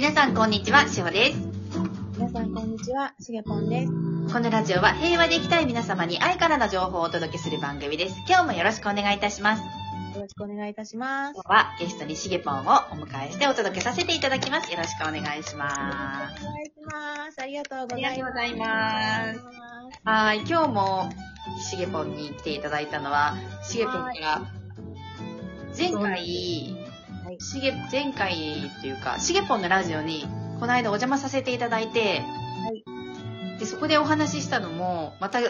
皆さんこんにちは、しほです。皆さんこんにちは、しげぽんです。このラジオは平和で生きたい皆様に愛からの情報をお届けする番組です。今日もよろしくお願いいたします。よろしくお願いいたします今。日はゲストにしげぽんをお迎えしてお届けさせていただきます。よろしくお願いします。お願いします。ありがとうごあざいます。りがとうございます。はい、今日もしげぽんに来ていただいたのは、しげぽんから、前回、はい。しげ、前回っていうか、しげぽんのラジオに、この間お邪魔させていただいて、はい。で、そこでお話ししたのも、また、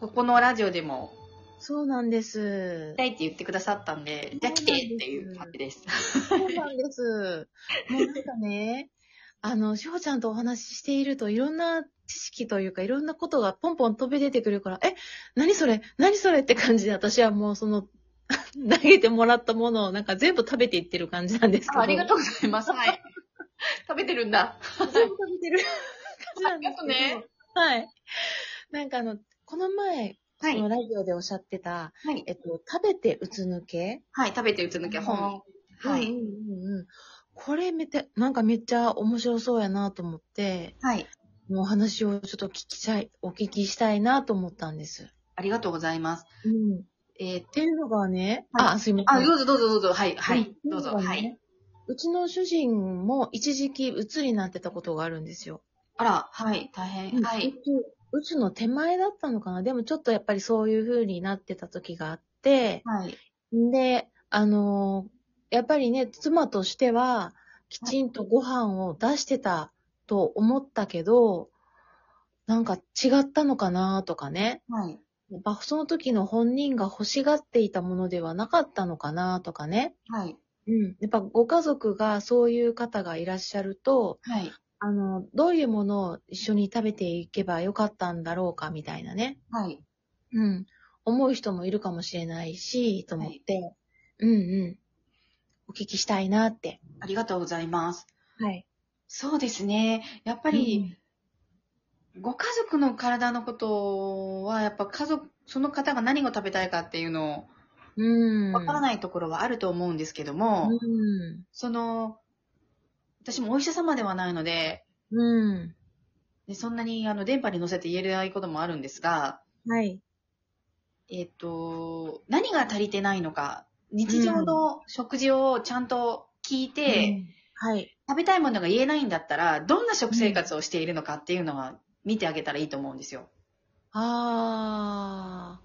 ここのラジオでも、そうなんです来。たいって言ってくださったんで、じゃあ来てっていう感じです。そうなんです。もうなんかね、あの、しほちゃんとお話ししていると、いろんな知識というか、いろんなことがポンポン飛び出てくるから、え、何それ？何それ？って感じで、私はもうその、投げてもらったものをなんか全部食べていってる感じなんですけど。あありがとうございます。はい。食べてるんだ。全部食べてる感じなんですけど。ねはい。なんかあの、この前、はい。そのラジオでおっしゃってた、はい。えっと、食べてうつ抜け？はい。食べてうつ抜け本。はい。うんうんうんうん。これめて、なんかめっちゃ面白そうやなと思って、はい。もうお話をちょっと聞きたい、お聞きしたいなと思ったんです。ありがとうございます。うん。っえー、ていうのがね、はいあ、すいません。あ、どうぞどうぞどうぞ。はい。はい。うんどうぞ。はい。うちの主人も一時期うつになってたことがあるんですよ。あら、はい。大変。はい。うつうつの手前だったのかなでもちょっとやっぱりそういう風になってた時があって、はい。で、あのーやっぱりね、妻としては、きちんとご飯を出してたと思ったけど、なんか違ったのかなとかね。はい。やっぱその時の本人が欲しがっていたものではなかったのかなとかね。はい。うん。やっぱご家族がそういう方がいらっしゃると、はい。あの、どういうものを一緒に食べていけばよかったんだろうかみたいなね。はい。うん。思う人もいるかもしれないし、と思って、うんうん。お聞きしたいなって。ありがとうございます。はい。そうですね。やっぱり、ご家族の体のことは、やっぱ家族、その方が何を食べたいかっていうのうん。をわからい。ないところはあると思うんですけども、うん。その、私もお医者様ではないので、うん。でそんなにあの電波に乗せて言えないこともあるんですが、はい。えっ、と、何が足りてないのか、日常の食事をちゃんと聞いて、うん、はい。食べたいものが言えないんだったら、どんな食生活をしているのかっていうのは見てあげたらいいと思うんですよ。あ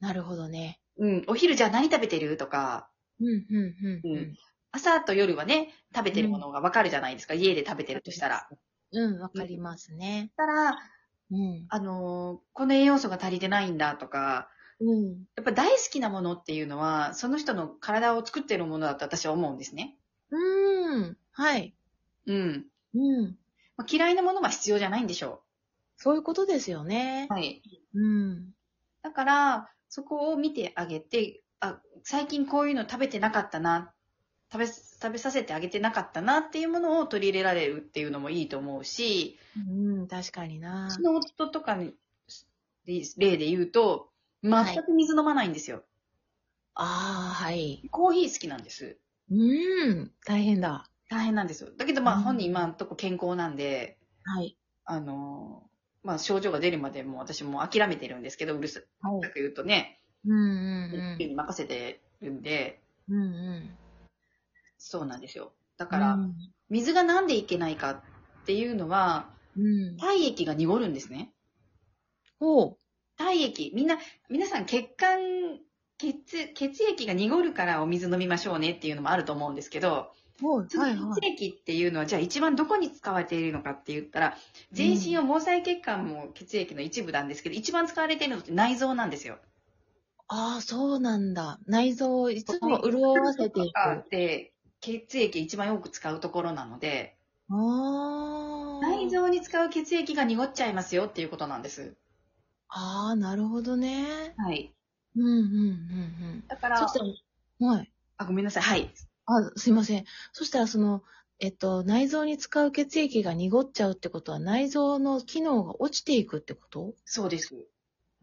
ー。なるほどね。うん、お昼じゃあ何食べてる？とか、うん、うん、うん。うん朝と夜はね、食べてるものがわかるじゃないですか、家で食べてるとしたら。うん、わかりますね。たら、うん。あのーこの栄養素が足りてないんだとか、うん。やっぱ大好きなものっていうのは、その人の体を作ってるものだと私は思うんですね。うん。はい。うん。うん。まあ、嫌いなものは必要じゃないんでしょそういうことですよねう。。はい。うん。だから、そこを見てあげて、あ、最近こういうの食べてなかったな、食べ、食べさせてあげてなかったなっていうものを取り入れられるっていうのもいいと思うし、うん、確かになうちの夫とかに、例で言うと、全く水飲まないんですよ。ああ、はい。コーヒー好きなんです。うん、大変だ。大変なんですよ。だけどまあうん本人今のとこ健康なんで、はい。あの、まあ症状が出るまでもう私もう諦めてるんですけど、うるさはい。く言うとね、うん、うん、に任せてるんで、うん。うん、うん。そうなんですよ。だから、うん、水がなんでいけないかっていうのは、うん。体液が濁るんですね。ほう。体液、みんな、皆さん血管、血、血液が濁るからお水飲みましょうねっていうのもあると思うんですけど、ほう。そのはい、はい血。液っていうのは、じゃあ一番どこに使われているのかって言ったら、全身を毛細血管も血液の一部なんですけど、一番使われているのって内臓なんですよ。ああ、そうなんだ。内臓をいつも潤わせていく。で、血液一番多く使うところなので、ああ。内臓に使う血液が濁っちゃいますよっていうことなんです。ああ、なるほどね。はい。うん、うん、うん、うん。だから、はい。あ、ごめんなさい。はい。あ、すいません。そしたら、その、えっと、内臓に使う血液が濁っちゃうってことは、内臓の機能が落ちていくってこと？そうです。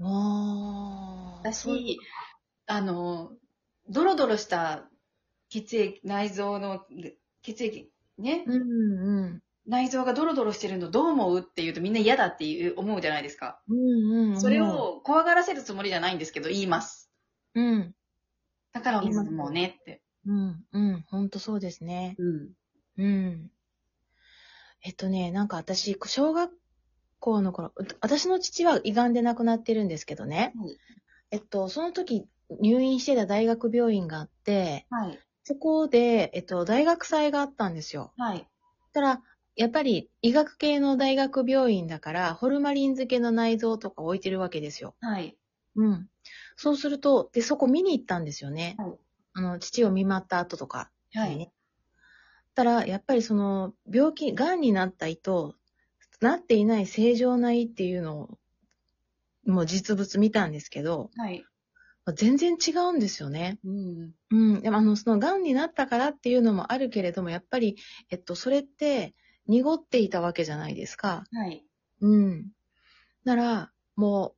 ああ。だし、あの、ドロドロした血液、内臓の血液ね、うんうん。内臓がドロドロしてるのどう思うって言うとみんな嫌だっていう思うじゃないですか。うんうん。それ、を怖がらせるつもりじゃないんですけど、言います。うん。だからもうねって。うんうん。ほんとそうですね。うん。うん。えっとね、なんか私、小学校の頃、う私の父は胃がんで亡くなってるんですけどね。はいえっと、その時入院してた大学病院があって、はい。そこで、えっと、大学祭があったんですよ。はい。たら、やっぱり医学系の大学病院だから、ホルマリン漬けの内臓とか置いてるわけですよ。はい。うん。そうすると、で、そこ見に行ったんですよね。はいあの、父を見舞った後とか。はい。ね。たら、やっぱりその、病気、癌になった胃と、なっていない正常な胃っていうのを、もう実物見たんですけど、はい。全然違うんですよね。うん。うん。でもあの、その癌になったからっていうのもあるけれども、やっぱり、えっと、それって、濁っていたわけじゃないですか。はい。うん。なら、もう、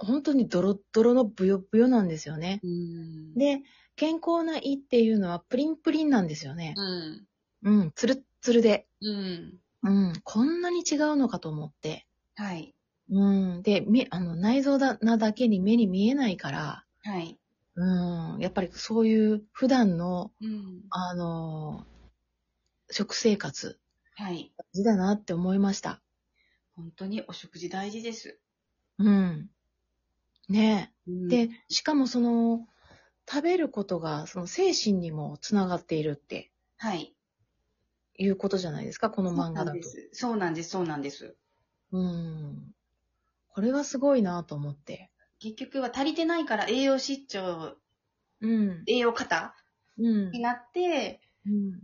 本当にドロッドロのブヨブヨなんですよね。うん。で、健康な胃っていうのはプリンプリンなんですよね。うん。うん、つるっつるで。うん。うん、こんなに違うのかと思って。はい。うん、で、み、あの、内臓だなだけに目に見えないから、はい。うん、やっぱりそういう普段の、うん。あの、食生活、はい。大事だなって思いました。本当にお食事大事です。うん。ねうんえ。で、しかもその、食べることが、その精神にもつながっているってはい。いうことじゃないですか、この漫画だと。そうなんです。そうなんです。うん。これはすごいなと思って。結局は足りてないから栄養失調、うん。栄養過多うんに。なって、うん。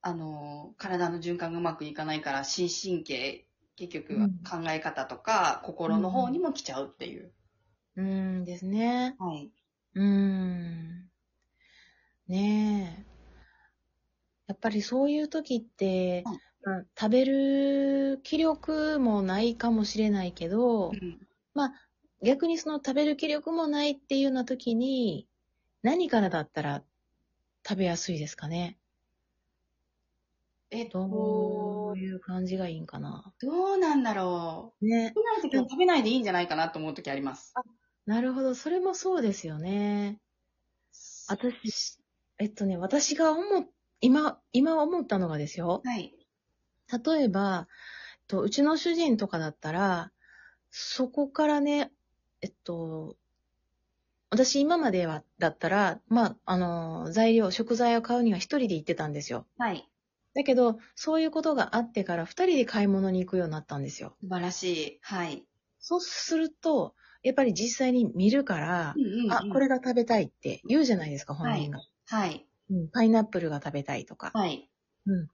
あの、体の循環がうまくいかないから、心神経、結局は考え方とか、心の方にも来ちゃうっていう。うんですね。はい。うん。ねえ。やっぱりそういう時って、はいまあ食べる気力もないかもしれないけど、うん逆にその食べる気力もないっていうような時に、何からだったら食べやすいですかね？えっどとう、いう感じがいいんかな？どうなんだろね。う。食べない時は食べないでいいんじゃないかなと思う時あります。なるほど。それもそうですよね。私、えっとね、私が思っ、今、今思ったのがですよ。はい。例えば、えっとうちの主人とかだったら、そこからね、えっと、私今までは、だったら、まあ、あの、材料、食材を買うには一人で行ってたんですよ。はい。だけど、そういうことがあってから二人で買い物に行くようになったんですよ。素晴らしい。はい。そうすると、やっぱり実際に見るから、うんうんうんあ、これが食べたいって言うじゃないですか、本人が。はい。うん、パイナップルが食べたいとか。はい。うん。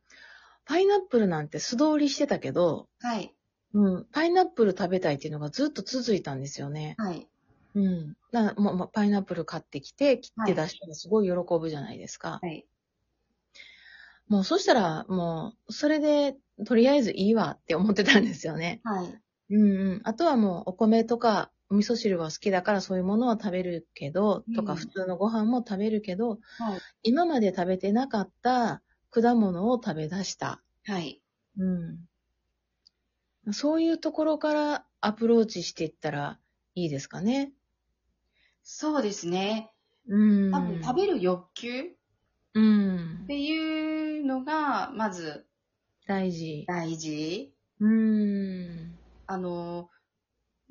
パイナップルなんて素通りしてたけど、はい。うん、パイナップル食べたいっていうのがずっと続いたんですよね。はい。うん。だもうパイナップル買ってきて、切って出したらすごい喜ぶじゃないですか。はい。もうそしたら、もう、それで、とりあえずいいわって思ってたんですよね。はい。うんうん。あとはもう、お米とか、お味噌汁は好きだからそういうものは食べるけど、とうんか普通のご飯も食べるけど、はい。今まで食べてなかった果物を食べ出した。はい。うん。そういうところからアプローチしていったらいいですかね。そうですね。うん。多分食べる欲求っうん。ていうのが、まず大事。大事。うん。あの、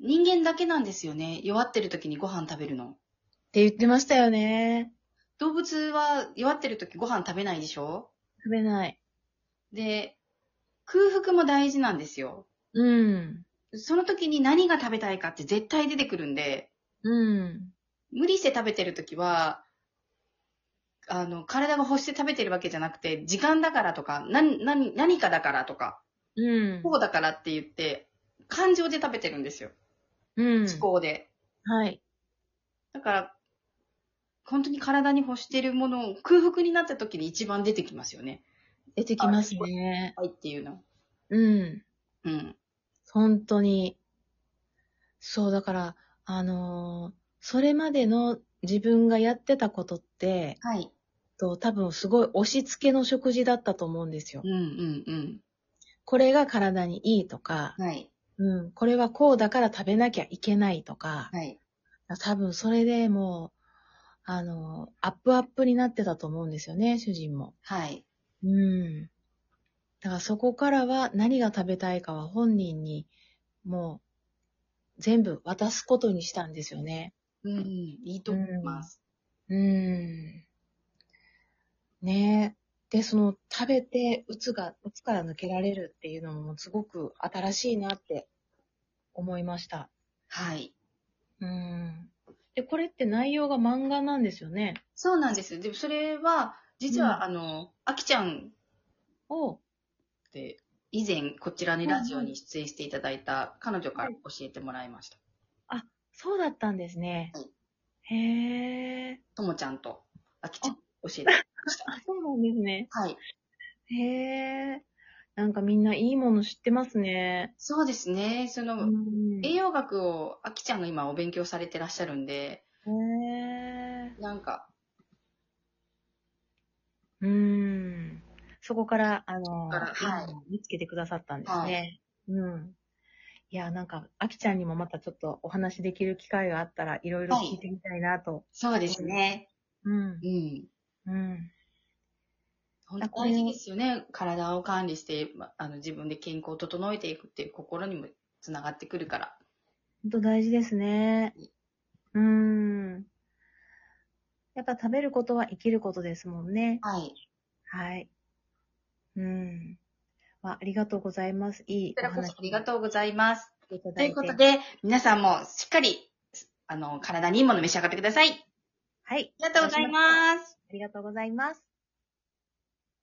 人間だけなんですよね。弱ってる時にご飯食べるの。って言ってましたよね。動物は弱ってる時ご飯食べないでしょ？食べない。で、空腹も大事なんですよ。うん。その時に何が食べたいかって絶対出てくるんで、うん。無理して食べてる時は、あの、体が欲して食べてるわけじゃなくて、時間だからとか、何、何、何かだからとか、うん。こうだからって言って、感情で食べてるんですよ。うん。思考で。はい。だから、本当に体に欲してるものを空腹になった時に一番出てきますよね。出てきますね。はいっていうの。うん。うん。本当に。そう、だから、あのーそれまでの自分がやってたことって、はい。と、多分すごい押し付けの食事だったと思うんですよう。んうんうん。これが体にいいとか、はい。うん、これはこうだから食べなきゃいけないとか、はい。多分それでもう、あの、アップアップになってたと思うんですよね、主人も。はい。うん。だからそこからは何が食べたいかは本人にもう全部渡すことにしたんですよね。うん、いいと思います。うん。ねえ。で、その食べて、うつが、うつから抜けられるっていうのもすごく新しいなって思いました。はい。うん。で、これって内容が漫画なんですよね。そうなんです。でもそれは、実は、うんあの、あきちゃんおって、以前こちらにラジオに出演していただいた彼女からはい教えてもらいました。そうだったんですね。はいへえ。ともちゃんとあきちゃん教えて。あ、そうなんですね。はい。へえ。なんかみんないいもの知ってますね。そうですね。その、うん。栄養学をあきちゃんが今お勉強されてらっしゃるんで、へえ。なんか、うん。そこから、あの、からはいいいのを見つけてくださったんですね。うん。いや、なんか、あきちゃんにもまたちょっとお話できる機会があったら、いろいろ聞いてみたいなと。そうですね。うん。うん。うん。本当大事ですよね。体を管理して、まあの自分で健康を整えていくっていう心にもつながってくるから。本当大事ですね。うん。やっぱ食べることは生きることですもんね。はい。はい。うん。まあ、ありがとうございます。いいこちらこお話そありがとうございます。とだいうことで、皆さんもしっかり、あの、体にいいもの召し上がってください。あはい。りがとうございます。ありがとうございます。